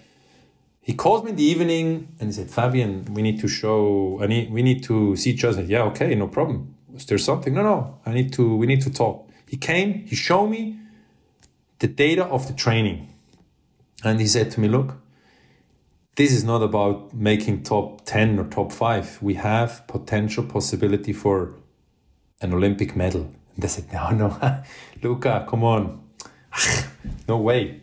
He called me in the evening and he said, Fabian, we need to show, I need, we need to see each other. I yeah, okay, no problem. Is there something? No, no, I need to, we need to talk. He came, he showed me the data of the training. And he said to me, look, this is not about making top 10 or top 5 we have potential possibility for an olympic medal and they said no no luca come on no way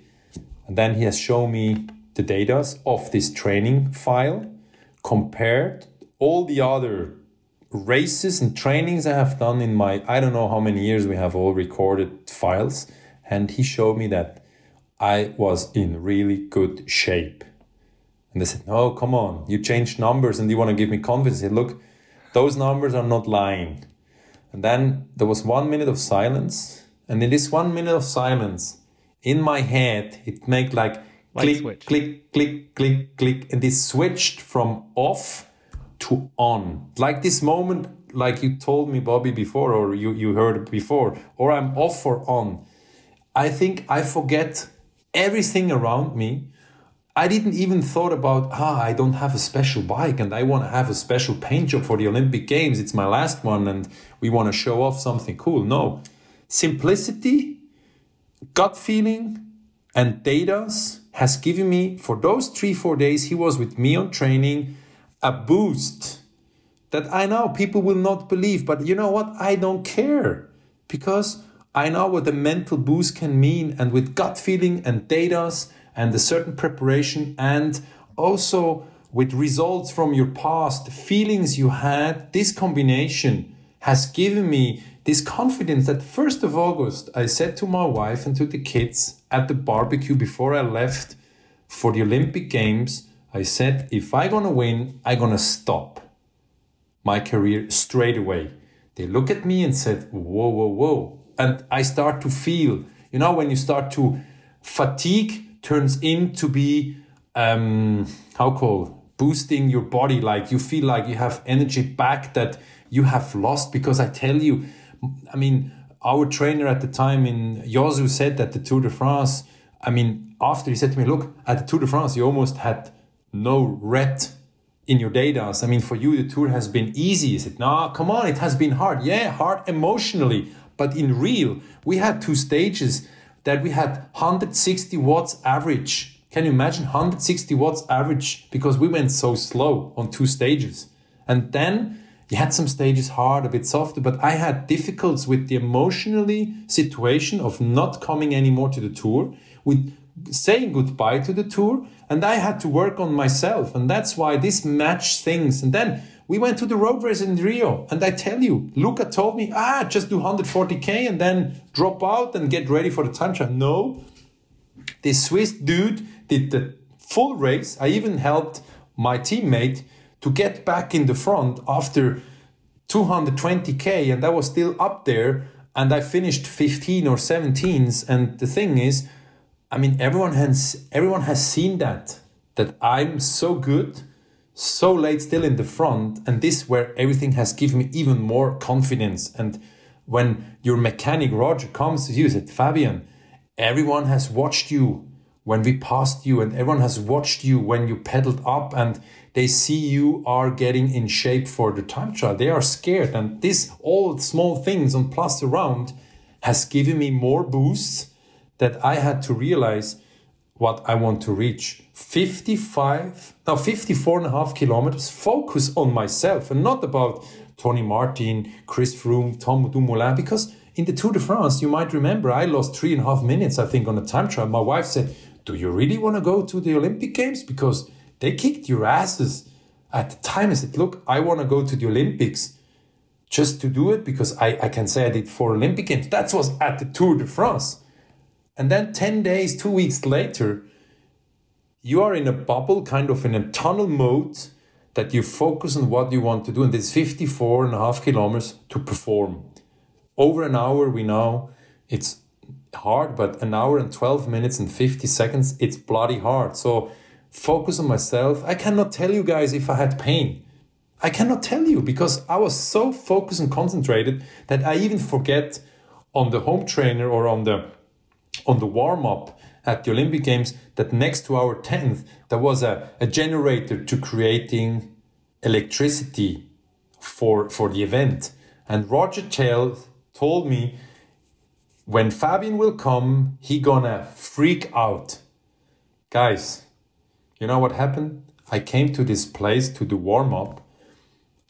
and then he has shown me the data of this training file compared all the other races and trainings i have done in my i don't know how many years we have all recorded files and he showed me that i was in really good shape and they said, No, come on, you changed numbers and you want to give me confidence. I said, Look, those numbers are not lying. And then there was one minute of silence. And in this one minute of silence, in my head, it made like click, switch. click, click, click, click. And it switched from off to on. Like this moment, like you told me, Bobby, before, or you, you heard before, or I'm off or on. I think I forget everything around me I didn't even thought about, ah, I don't have a special bike and I want to have a special paint job for the Olympic Games. It's my last one and we want to show off something cool. No. Simplicity, gut feeling, and data has given me, for those three, four days he was with me on training, a boost that I know people will not believe. But you know what? I don't care because I know what the mental boost can mean. And with gut feeling and data, and a certain preparation and also with results from your past, feelings you had, this combination has given me this confidence that 1st of August, I said to my wife and to the kids at the barbecue before I left for the Olympic Games, I said, if I'm gonna win, I'm gonna stop my career straight away. They look at me and said, whoa, whoa, whoa. And I start to feel, you know, when you start to fatigue turns into be um, how called boosting your body like you feel like you have energy back that you have lost because i tell you i mean our trainer at the time in Josu said that the Tour de France, I mean, after he said to me, look, at the Tour de France, you almost had no red in your data. I mean, for you, the tour has been easy. He said, no, come on, it has been hard. Yeah, hard emotionally. But in real, we had two stages that we had 160 watts average. Can you imagine 160 watts average? Because we went so slow on two stages. And then you had some stages hard, a bit softer, but I had difficulties with the emotionally situation of not coming anymore to the tour, with saying goodbye to the tour, and I had to work on myself. And that's why this match things. And then we went to the road race in Rio, and I tell you, Luca told me, ah, just do 140k and then drop out and get ready for the time trial. No, this Swiss dude did the full race. I even helped my teammate to get back in the front after 220k, and I was still up there, and I finished 15 or 17s. And the thing is, I mean, everyone has everyone has seen that that I'm so good so late still in the front and this where everything has given me even more confidence and when your mechanic roger comes to you said fabian everyone has watched you when we passed you and everyone has watched you when you pedaled up and they see you are getting in shape for the time trial they are scared and this all small things on plus around has given me more boosts that i had to realize what I want to reach. 55, now 54 and a half kilometers, focus on myself and not about Tony Martin, Chris Froome, Tom Dumoulin, because in the Tour de France, you might remember I lost three and a half minutes, I think, on a time trial. My wife said, Do you really want to go to the Olympic Games? Because they kicked your asses. At the time, I said, Look, I want to go to the Olympics just to do it because I, I can say I did four Olympic Games. That was at the Tour de France. And then 10 days, two weeks later, you are in a bubble, kind of in a tunnel mode that you focus on what you want to do. And it's 54 and a half kilometers to perform. Over an hour, we know it's hard, but an hour and 12 minutes and 50 seconds, it's bloody hard. So focus on myself. I cannot tell you guys if I had pain. I cannot tell you because I was so focused and concentrated that I even forget on the home trainer or on the on the warm up at the Olympic Games that next to our tent there was a, a generator to creating electricity for for the event. And Roger Tell told me when Fabian will come, he gonna freak out. Guys, you know what happened? I came to this place to do warm up.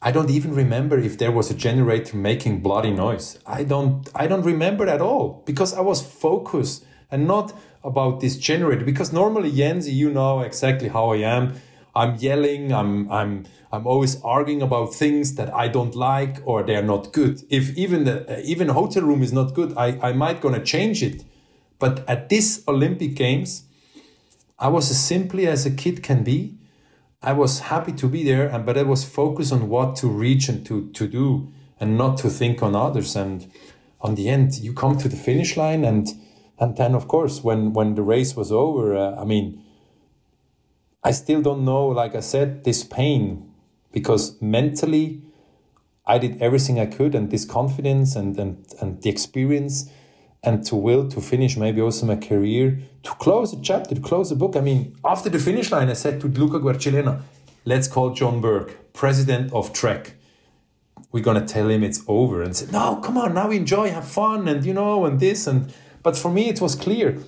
I don't even remember if there was a generator making bloody noise. I don't I don't remember at all because I was focused and not about this generator because normally Jens you know exactly how I am. I'm yelling, I'm I'm I'm always arguing about things that I don't like or they're not good. If even the even hotel room is not good, I, I might gonna change it. But at this Olympic Games, I was as simply as a kid can be. I was happy to be there, and but I was focused on what to reach and to to do, and not to think on others. And on the end, you come to the finish line, and and then of course, when when the race was over, uh, I mean, I still don't know. Like I said, this pain because mentally I did everything I could and this confidence and, and, and the experience and to will to finish maybe also my career to close a chapter to close a book I mean after the finish line I said to Luca Guercilena let's call John Burke president of Trek we're gonna tell him it's over and said no come on now enjoy have fun and you know and this and but for me it was clear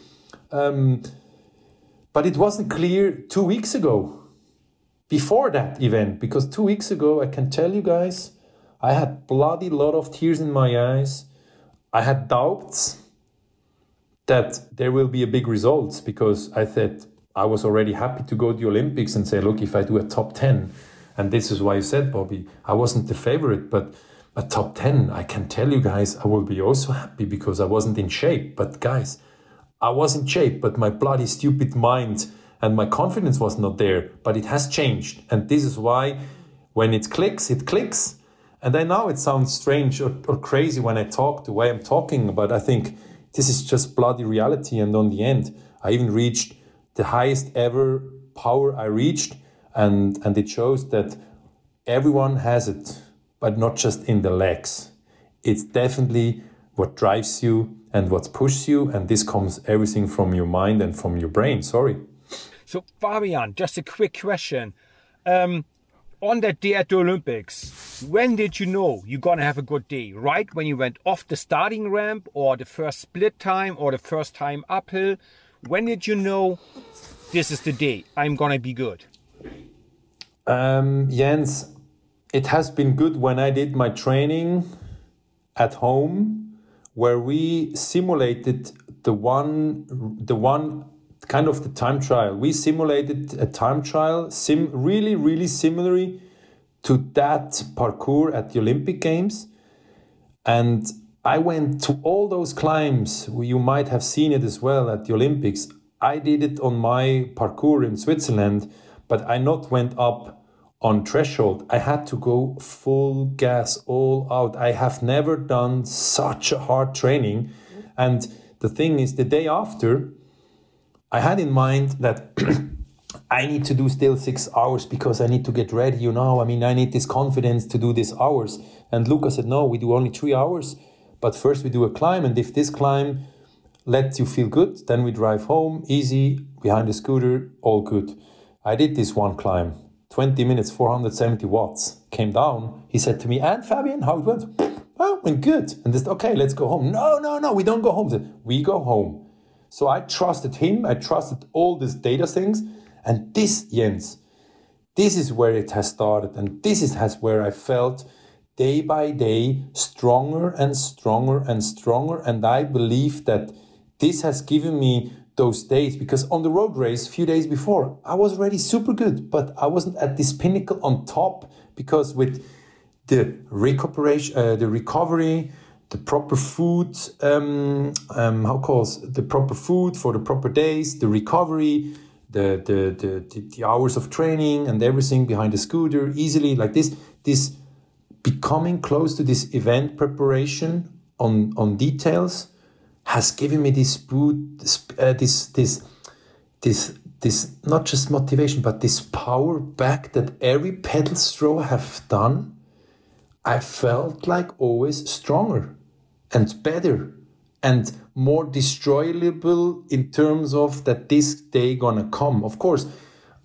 um, but it wasn't clear two weeks ago before that event because two weeks ago i can tell you guys i had bloody lot of tears in my eyes. I had doubts that there will be a big results because i said i was already happy to go to the olympics and say look if i do a top 10 and this is why you said bobby i wasn't the favorite but a top 10 i can tell you guys i will be also happy because i wasn't in shape. But guys i was in shape but my bloody stupid mind and my confidence was not there, but it has changed. And this is why when it clicks, it clicks. And I know it sounds strange or, or crazy when I talk the way I'm talking, but I think this is just bloody reality. And on the end, I even reached the highest ever power I reached. And, and it shows that everyone has it, but not just in the legs. It's definitely what drives you and what pushes you. And this comes everything from your mind and from your brain. Sorry. So, Fabian, just a quick question. Um, on that day at the Olympics, when did you know you're gonna have a good day? Right when you went off the starting ramp, or the first split time, or the first time uphill? When did you know this is the day I'm gonna be good? Um, Jens, it has been good when I did my training at home, where we simulated the one the one kind of the time trial. We simulated a time trial, sim really, really similarly to that parcours at the Olympic Games. And I went to all those climbs. You might have seen it as well at the Olympics. I did it on my parcours in Switzerland, but I not went up on threshold. I had to go full gas all out. I have never done such a hard training. And the thing is, the day after, I had in mind that I need to do still six hours because I need to get ready, you know. I mean, I need this confidence to do these hours. And Luca said, no, we do only three hours, but first we do a climb. And if this climb lets you feel good, then we drive home, easy, behind the scooter, all good. I did this one climb, 20 minutes, 470 watts, came down. He said to me, and Fabian, how it went? Oh, went good. And this, okay, let's go home. No, no, no, we don't go home. We go home. So I trusted him, I trusted all these data things. And this, Jens, this is where it has started. And this is has where I felt day by day stronger and stronger and stronger. And I believe that this has given me those days because on the road race a few days before I was already super good, but I wasn't at this pinnacle on top because with the recuperation, uh, the recovery, the proper food, um, um, how calls the proper food for the proper days, the recovery, the, the the the hours of training and everything behind the scooter easily like this. This becoming close to this event preparation on on details has given me this boot, uh, this this this this not just motivation but this power back that every pedal stroke have done I felt like always stronger and better and more destroyable in terms of that this day gonna come. Of course,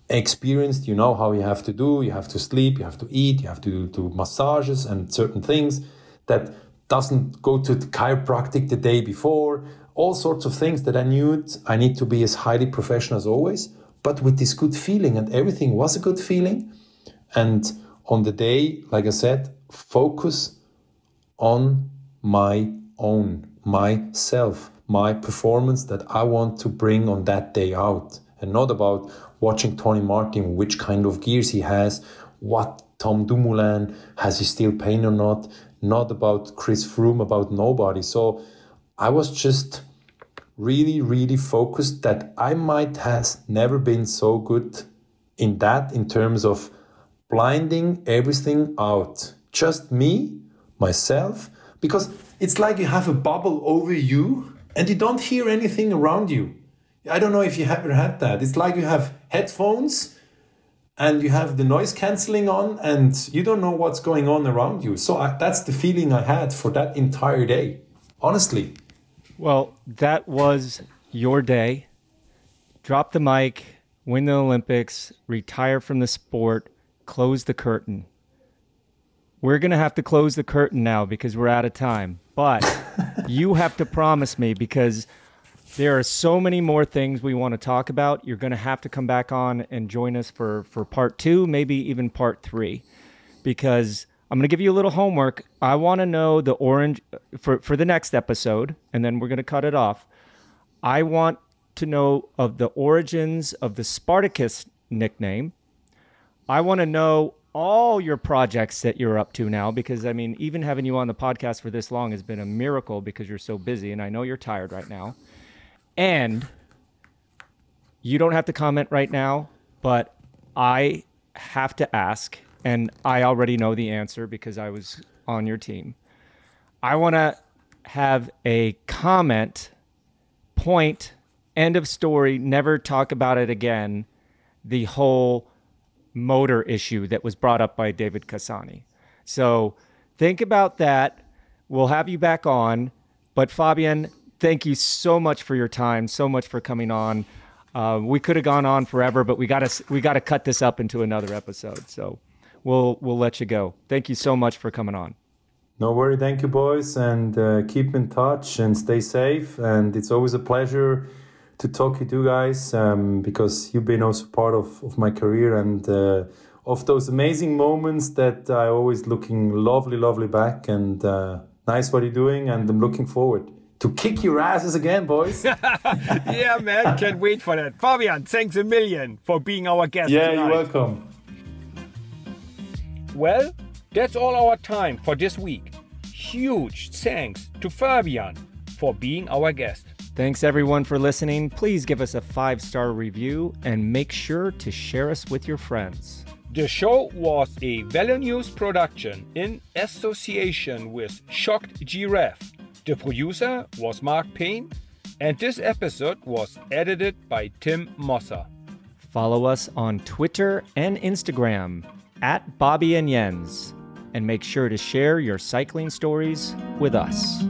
experienced, you know how you have to do, you have to sleep, you have to eat, you have to do massages and certain things that doesn't go to the chiropractic the day before, all sorts of things that I knew I need to be as highly professional as always, but with this good feeling and everything was a good feeling. And on the day, like I said, focus on my own, myself, my performance that I want to bring on that day out, and not about watching Tony Martin, which kind of gears he has, what Tom Dumoulin has he still pain or not, not about Chris Froome, about nobody. So I was just really, really focused that I might has never been so good in that in terms of blinding everything out just me, myself, because it's like you have a bubble over you and you don't hear anything around you. I don't know if you ever had that. It's like you have headphones and you have the noise cancelling on and you don't know what's going on around you. So I, that's the feeling I had for that entire day, honestly. Well, that was your day. Drop the mic, win the Olympics, retire from the sport, close the curtain. We're going to have to close the curtain now because we're out of time. But you have to promise me because there are so many more things we want to talk about. You're going to have to come back on and join us for, for part two, maybe even part three, because I'm going to give you a little homework. I want to know the orange uh, for, for the next episode, and then we're going to cut it off. I want to know of the origins of the Spartacus nickname. I want to know all your projects that you're up to now because I mean, even having you on the podcast for this long has been a miracle because you're so busy and I know you're tired right now. And you don't have to comment right now, but I have to ask, and I already know the answer because I was on your team. I want to have a comment, point, end of story, never talk about it again. The whole motor issue that was brought up by Davide Cassani. So think about that. We'll have you back on. But Fabian, thank you so much for your time, so much for coming on. Uh, we could have gone on forever, but we got to we got to cut this up into another episode. So we'll we'll let you go. Thank you so much for coming on. No worry, thank you, boys, and uh, keep in touch and stay safe. And it's always a pleasure to talk to you guys um, because you've been also part of, of my career and uh, of those amazing moments that I always looking lovely, lovely back and uh, nice what you're doing. And I'm looking forward to kick your asses again, boys. yeah, man, can't wait for that. Fabian, thanks a million for being our guest. Yeah, tonight. you're welcome. Well, that's all our time for this week. Huge thanks to Fabian for being our guest. Thanks everyone for listening. Please give us a five star review and make sure to share us with your friends. The show was a Velo News production in association with Shocked Giraffe. The producer was Mark Payne, and this episode was edited by Tim Mosser. Follow us on Twitter and Instagram at Bobby and Jens, and make sure to share your cycling stories with us.